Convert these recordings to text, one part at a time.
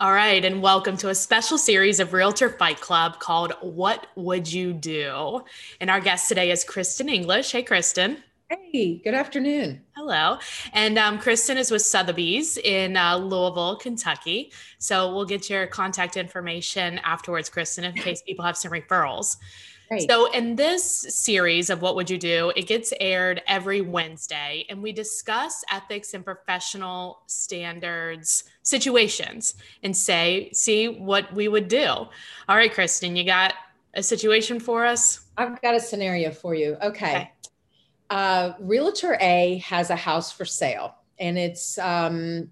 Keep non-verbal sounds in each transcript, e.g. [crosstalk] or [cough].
All right, and welcome to a special series of Realtor Fight Club called What Would You Do? And our guest today is Kristen English. Hey, Kristen. Hey, good afternoon. Hello. And um, Kristen is with Sotheby's in uh, Louisville, Kentucky. So we'll get your contact information afterwards, Kristen, in case people have some referrals. So, in this series of What Would You Do, it gets aired every Wednesday, and we discuss ethics and professional standards situations and say, see what we would do. All right, Kristen, you got a situation for us? I've got a scenario for you. Okay. okay. Uh, Realtor A has a house for sale, and it's um,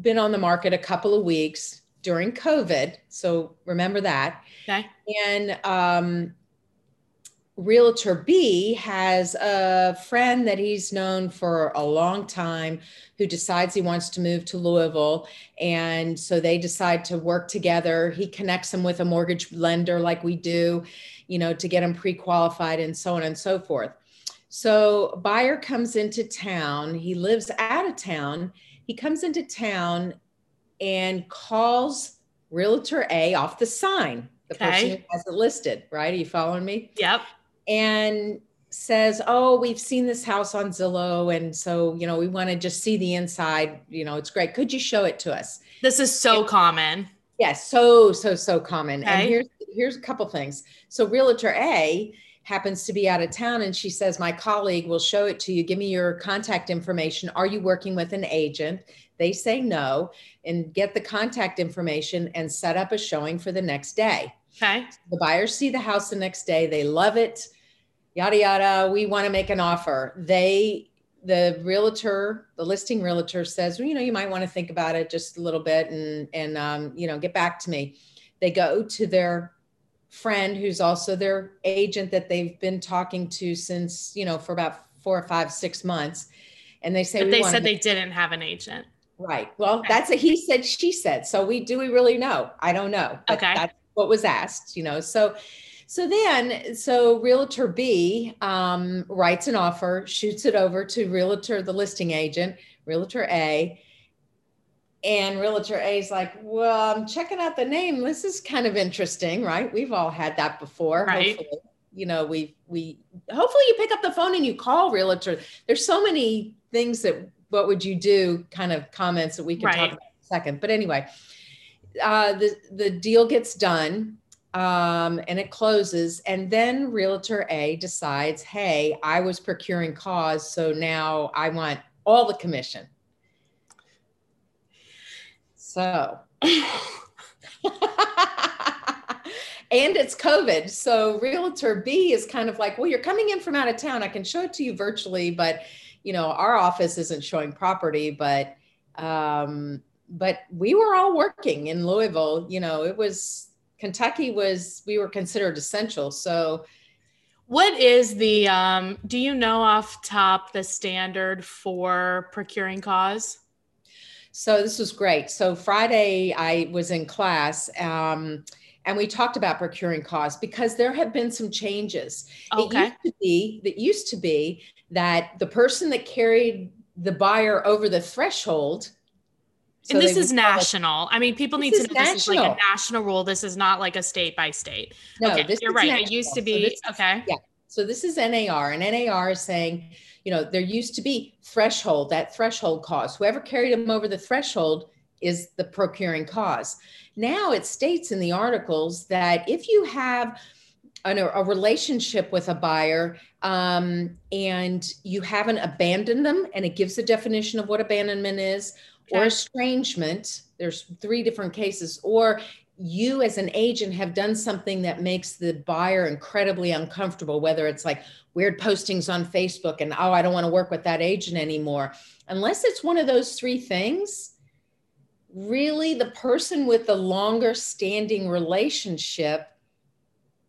been on the market a couple of weeks during COVID. So remember that. Okay. And um, Realtor B has a friend that he's known for a long time who decides he wants to move to Louisville. And so they decide to work together. He connects him with a mortgage lender like we do, you know, to get him pre qualified and so on and so forth. So buyer comes into town. He lives out of town. He comes into town and calls Realtor A off the sign, the okay. person who has it listed, right? Are you following me? Yep. And says, Oh, we've seen this house on Zillow. And so, you know, we want to just see the inside. You know, it's great. Could you show it to us? This is so common. Yes, so, so, so common. Okay. And here's here's a couple things. So Realtor A happens to be out of town and she says, My colleague will show it to you. Give me your contact information. Are you working with an agent? They say no and get the contact information and set up a showing for the next day. Okay. The buyers see the house the next day. They love it. Yada, yada. We want to make an offer. They, the realtor, the listing realtor says, well, you know, you might want to think about it just a little bit and, and, um, you know, get back to me. They go to their friend who's also their agent that they've been talking to since, you know, for about four or five, six months. And they say, but they said they didn't have an agent. Right. Well, okay. that's a he said, she said. So we do we really know? I don't know. okay. That's what was asked, you know. So so then so realtor B um, writes an offer, shoots it over to realtor, the listing agent, realtor A. And realtor A is like, well, I'm checking out the name. This is kind of interesting, right? We've all had that before. Right. Hopefully you know we we hopefully you pick up the phone and you call realtor there's so many things that what would you do kind of comments that we can right. talk about in a second. But anyway, uh, the, the deal gets done um, and it closes. And then Realtor A decides, hey, I was procuring cause. So now I want all the commission. So. and it's COVID. So Realtor B is kind of like, well, you're coming in from out of town. I can show it to you virtually, but you know, our office isn't showing property, but um, but we were all working in Louisville. You know, it was Kentucky was we were considered essential. So what is the um, do you know off top the standard for procuring cause? So this was great. So Friday I was in class. Um, and we talked about procuring cause because there have been some changes. Okay. It used to be that used to be that the person that carried the buyer over the threshold so and this is national. I mean, people need to know national. this is like a national rule. This is not like a state by state. No, okay, you're right. National. It used to be so okay. Yeah. So this is NAR, and NAR is saying, you know, there used to be threshold, that threshold cause. Whoever carried them over the threshold is the procuring cause. Now it states in the articles that if you have an, a relationship with a buyer um, and you haven't abandoned them, and it gives a definition of what abandonment is, okay. or estrangement, there's three different cases, or you as an agent have done something that makes the buyer incredibly uncomfortable, whether it's like weird postings on Facebook and, oh, I don't want to work with that agent anymore. Unless it's one of those three things, really the person with the longer standing relationship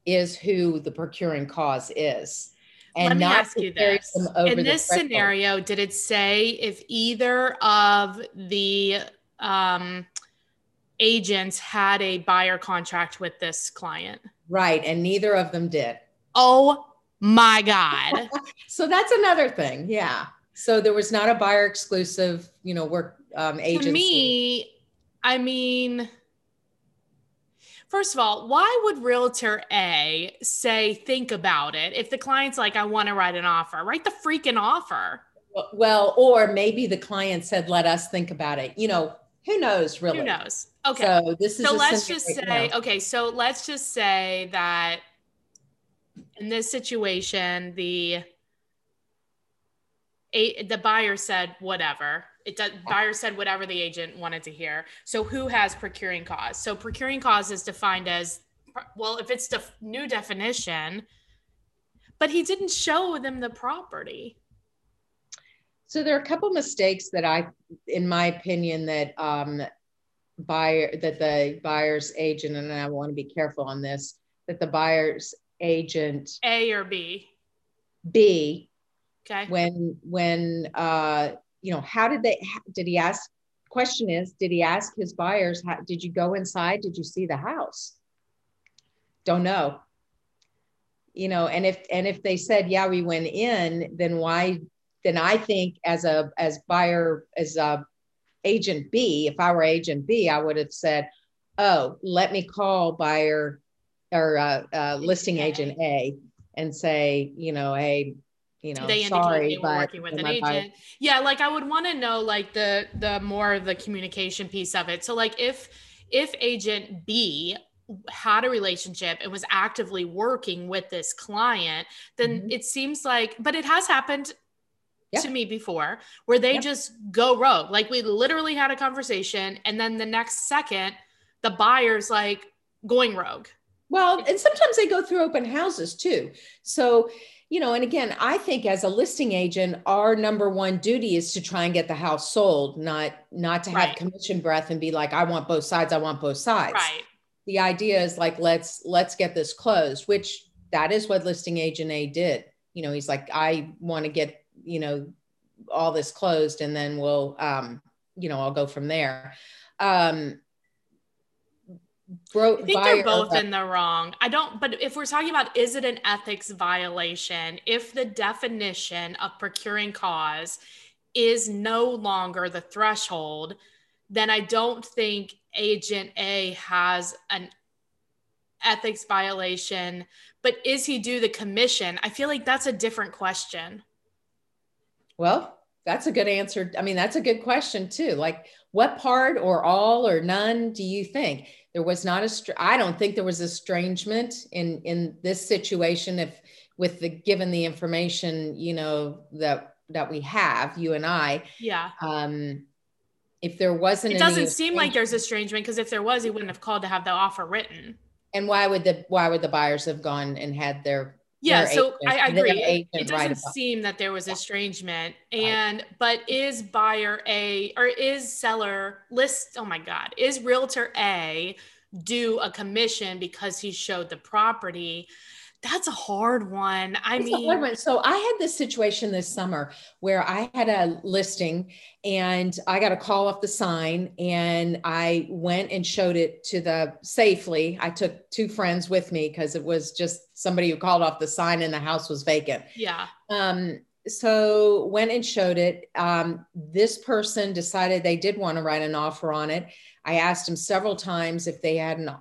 is who the procuring cause is. And Let me ask you this. In this scenario, did it say if either of the um, agents had a buyer contract with this client? Right. And neither of them did. Oh my God. [laughs] so that's another thing. Yeah. So there was not a buyer exclusive, you know, work um, agency. To me, I mean, first of all, why would realtor A say think about it if the client's like, I want to write an offer? Write the freaking offer. Well, or maybe the client said, let us think about it. You know, who knows really? Who knows? Okay. So this is so let's just say, okay, so let's just say that in this situation, the a, the buyer said whatever it does buyer said whatever the agent wanted to hear so who has procuring cause so procuring cause is defined as well if it's the new definition but he didn't show them the property so there are a couple mistakes that i in my opinion that um buyer that the buyer's agent and i want to be careful on this that the buyer's agent a or b b okay when when uh you know, how did they, did he ask, question is, did he ask his buyers, how, did you go inside? Did you see the house? Don't know. You know, and if, and if they said, yeah, we went in, then why, then I think as a, as buyer, as a agent B, if I were agent B, I would have said, oh, let me call buyer or uh, uh, listing agent A and say, you know, hey, you know, they sorry, they were working with an agent. Yeah, like I would want to know like the the more the communication piece of it. So like if if agent B had a relationship and was actively working with this client, then mm-hmm. it seems like but it has happened to me before where they just go rogue. Like we literally had a conversation and then the next second the buyer's like going rogue. Well, and sometimes they go through open houses too. So you know, and again, I think as a listing agent, our number one duty is to try and get the house sold, not not to have right. commission breath and be like, I want both sides, I want both sides. Right. The idea is like, let's let's get this closed, which that is what listing agent A did. You know, he's like, I want to get, you know, all this closed and then we'll um, you know, I'll go from there. Um, bro- I think they're both in the wrong. I don't, but if we're talking about is it an ethics violation, if the definition of procuring cause is no longer the threshold, then I don't think Agent A has an ethics violation. But is he due the commission? I feel like that's a different question. Well, that's a good answer. I mean, that's a good question too. Like, what part or all or none do you think? There was not a. I don't think there was estrangement in in this situation. If with the given the information, you know that that we have, you and I. Yeah. Um, if there wasn't, it doesn't seem like there's estrangement because if there was, he wouldn't have called to have the offer written. And why would the why would the buyers have gone and had their yeah so I, I, agree. It, doesn't seem that there was estrangement and right. but is buyer a or is seller list oh my god is realtor a do a commission because he showed the property that's a hard one. I it's mean, one. so I had this situation this summer where I had a listing and I got a call off the sign and I went and showed it to the safely. I took two friends with me because it was just somebody who called off the sign and the house was vacant. Yeah. Um, so went and showed it. Um, this person decided they did want to write an offer on it. I asked them several times if they had an,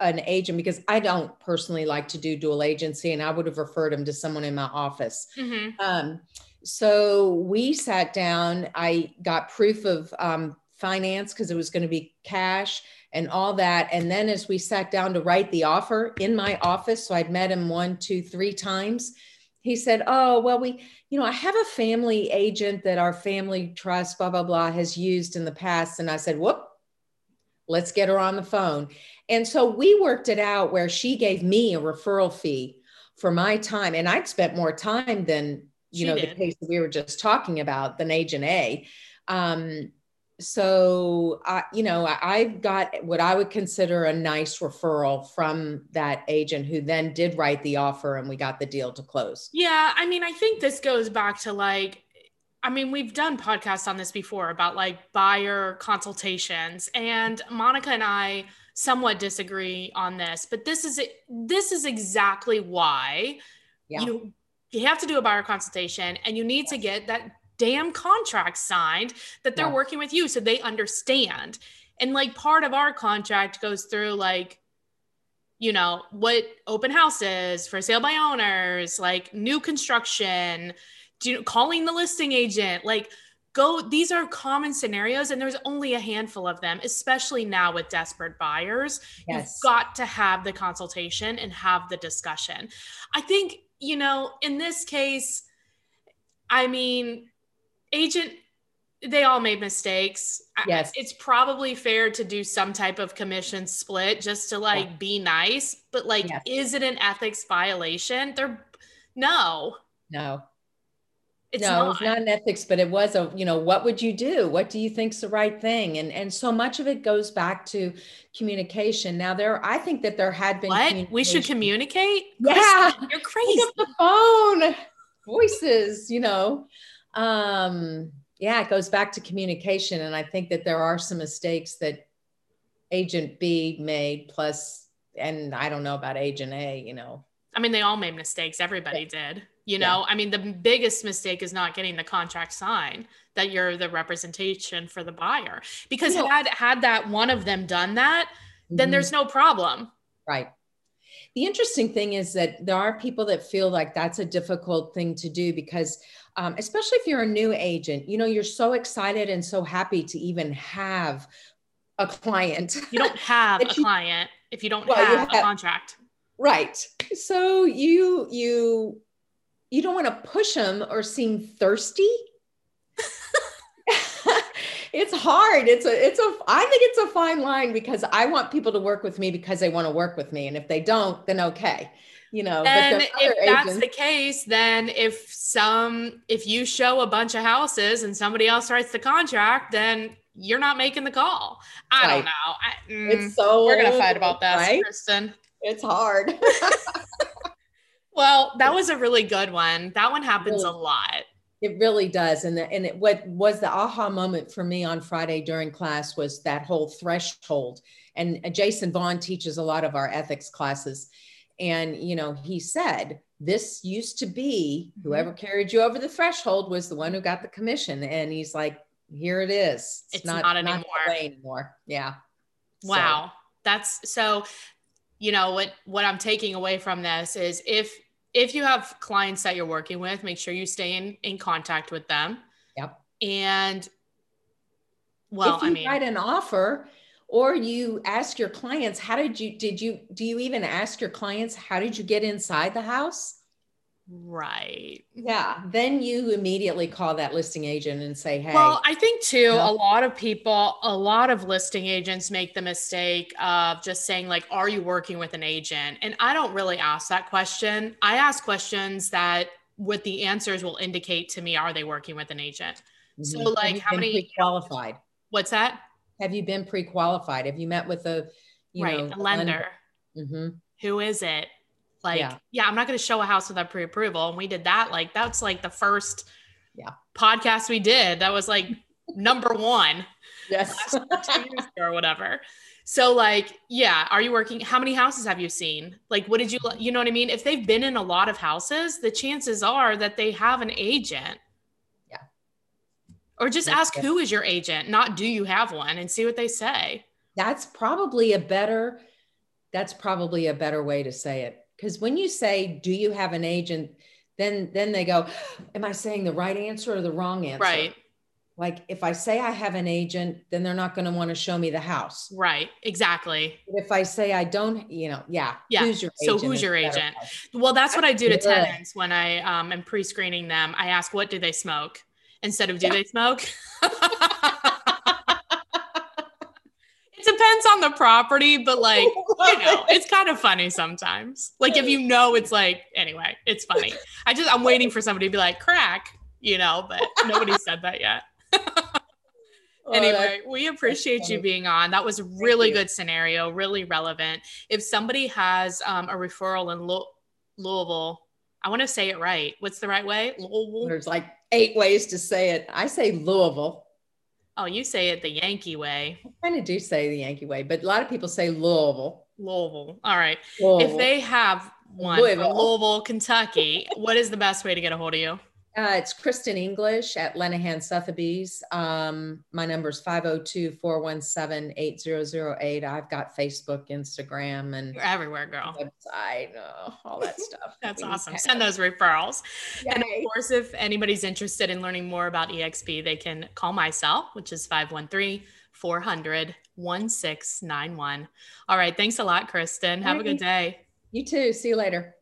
an agent because I don't personally like to do dual agency, and I would have referred them to someone in my office. Mm-hmm. Um, so we sat down. I got proof of um, finance because it was going to be cash and all that. And then as we sat down to write the offer in my office, so I'd met him one, two, three times he said, Oh, well, we, you know, I have a family agent that our family trust, blah, blah, blah, has used in the past. And I said, Whoop, let's get her on the phone. And so we worked it out where she gave me a referral fee for my time. And I'd spent more time than, you she know, did. the case that we were just talking about than agent A. Um, so I, you know, I got what I would consider a nice referral from that agent who then did write the offer and we got the deal to close. Yeah, I mean, I think this goes back to like I mean, we've done podcasts on this before about like buyer consultations and Monica and I somewhat disagree on this, but this is this is exactly why yeah. you you have to do a buyer consultation and you need to get that damn contract signed that they're yeah. working with you so they understand. And like part of our contract goes through like, you know, what open houses for sale by owners, like new construction, do, calling the listing agent, like go these are common scenarios and there's only a handful of them especially now with desperate buyers. Yes. you've got to have the consultation and have the discussion. I think you know in this case i mean agent they all made mistakes. Yes. it's probably fair to do some type of commission split just to like yeah. be nice but like yes. is it an ethics violation? They're no. No it's no, not. it's not an ethics, but it was a, you know, what would you do? What do you think's the right thing? And and so much of it goes back to communication. Now there, I think that there had been what we should communicate. Yeah, you're [laughs] crazy. the phone, voices, you know. Um, yeah, it goes back to communication, and I think that there are some mistakes that Agent B made. Plus, and I don't know about Agent A. You know, I mean, they all made mistakes. Everybody yeah. did. You know, yeah. I mean, the biggest mistake is not getting the contract signed that you're the representation for the buyer. Because yeah. had had that one of them done that, mm-hmm. then there's no problem. Right. The interesting thing is that there are people that feel like that's a difficult thing to do because, um, especially if you're a new agent, you know, you're so excited and so happy to even have a client. You don't [laughs] have a you, client if you don't well, have, you have a contract. Right. So you you you don't want to push them or seem thirsty. [laughs] it's hard. It's a, it's a, I think it's a fine line because I want people to work with me because they want to work with me. And if they don't, then okay. You know, and if that's the case, then if some, if you show a bunch of houses and somebody else writes the contract, then you're not making the call. I right. don't know. I, mm, it's so, we're going to fight about that, right? Kristen. It's hard. [laughs] Well, that was a really good one. That one happens really, a lot. It really does. And, the, and it, what was the aha moment for me on Friday during class was that whole threshold. And uh, Jason Vaughn teaches a lot of our ethics classes. And, you know, he said, this used to be mm-hmm. whoever carried you over the threshold was the one who got the commission. And he's like, here it is. It's, it's not, not, anymore. Not anymore. Yeah. Wow. So. That's so, you know, what, what I'm taking away from this is if, if you have clients that you're working with, make sure you stay in, in contact with them. Yep. And well, if you I mean, write an offer or you ask your clients, how did you, did you, do you even ask your clients, how did you get inside the house? Right. Yeah. Then you immediately call that listing agent and say, Hey. Well, I think too, a lot of people, a lot of listing agents make the mistake of just saying, like, are you working with an agent? And I don't really ask that question. I ask questions that what the answers will indicate to me, are they working with an agent? Mm-hmm. So, like, how many qualified? What's that? Have you been pre-qualified? Have you met with a you right, know, a lender? lender? Mm-hmm. Who is it? Like, yeah, yeah I'm not going to show a house without pre approval. And we did that. Like, that's like the first yeah podcast we did. That was like number one. Yes. [laughs] or whatever. So, like, yeah, are you working? How many houses have you seen? Like, what did you, you know what I mean? If they've been in a lot of houses, the chances are that they have an agent. Yeah. Or just That's ask good. who is your agent, not do you have one, and see what they say. That's probably a better. That's probably a better way to say it because when you say do you have an agent? then then they go am i saying the right answer or the wrong answer? Right. Like if i say i have an agent then they're not going to want to show me the house. Right exactly. If i say i don't you know yeah yeah who's your so who's your agent? well that's, what i do to good. tenants when i um, am pre-screening them. I ask what do they smoke? Instead of do yeah. they smoke [laughs] depends on the property, but like, [laughs] you know, it's kind of funny sometimes. Like if you know it's like anyway, it's funny. [laughs] I just I'm waiting for somebody to be like crack, you know, but nobody said that yet. [laughs] oh, anyway, we appreciate you being on. That was a really good scenario, really relevant. If somebody has um, a referral in Lo- Louisville, I want to say it right. What's the right way? Louisville. There's like eight ways to say it. I say Louisville. Oh, you say it the Yankee way. I kind of do say the Yankee way, but a lot of people say Louisville. Louisville. All right. Louisville. If they have one Louisville. Louisville, Kentucky, what is the best way to get a hold of you? Uh, it's Kristen English at Lenihan Sotheby's. Um, my number is 502 417 8008. I've got Facebook, Instagram, and You're everywhere, girl. Website, uh, all that [laughs] stuff. That's awesome. Send those referrals. Yay. And of course, if anybody's interested in learning more about EXP, they can call my cell, which is 513 400 1691. All right. Thanks a lot, Kristen. Have a good day. You too. See you later.